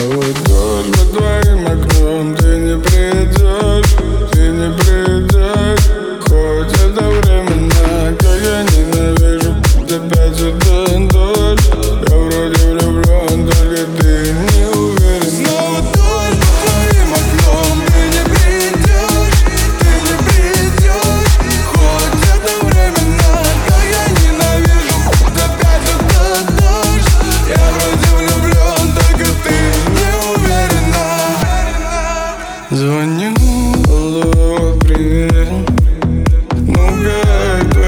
I would good, we're good. Звоню, алло, привет, ну это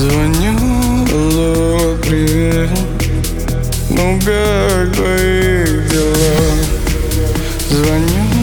Звоню, алло, привет Ну как твои дела? Звоню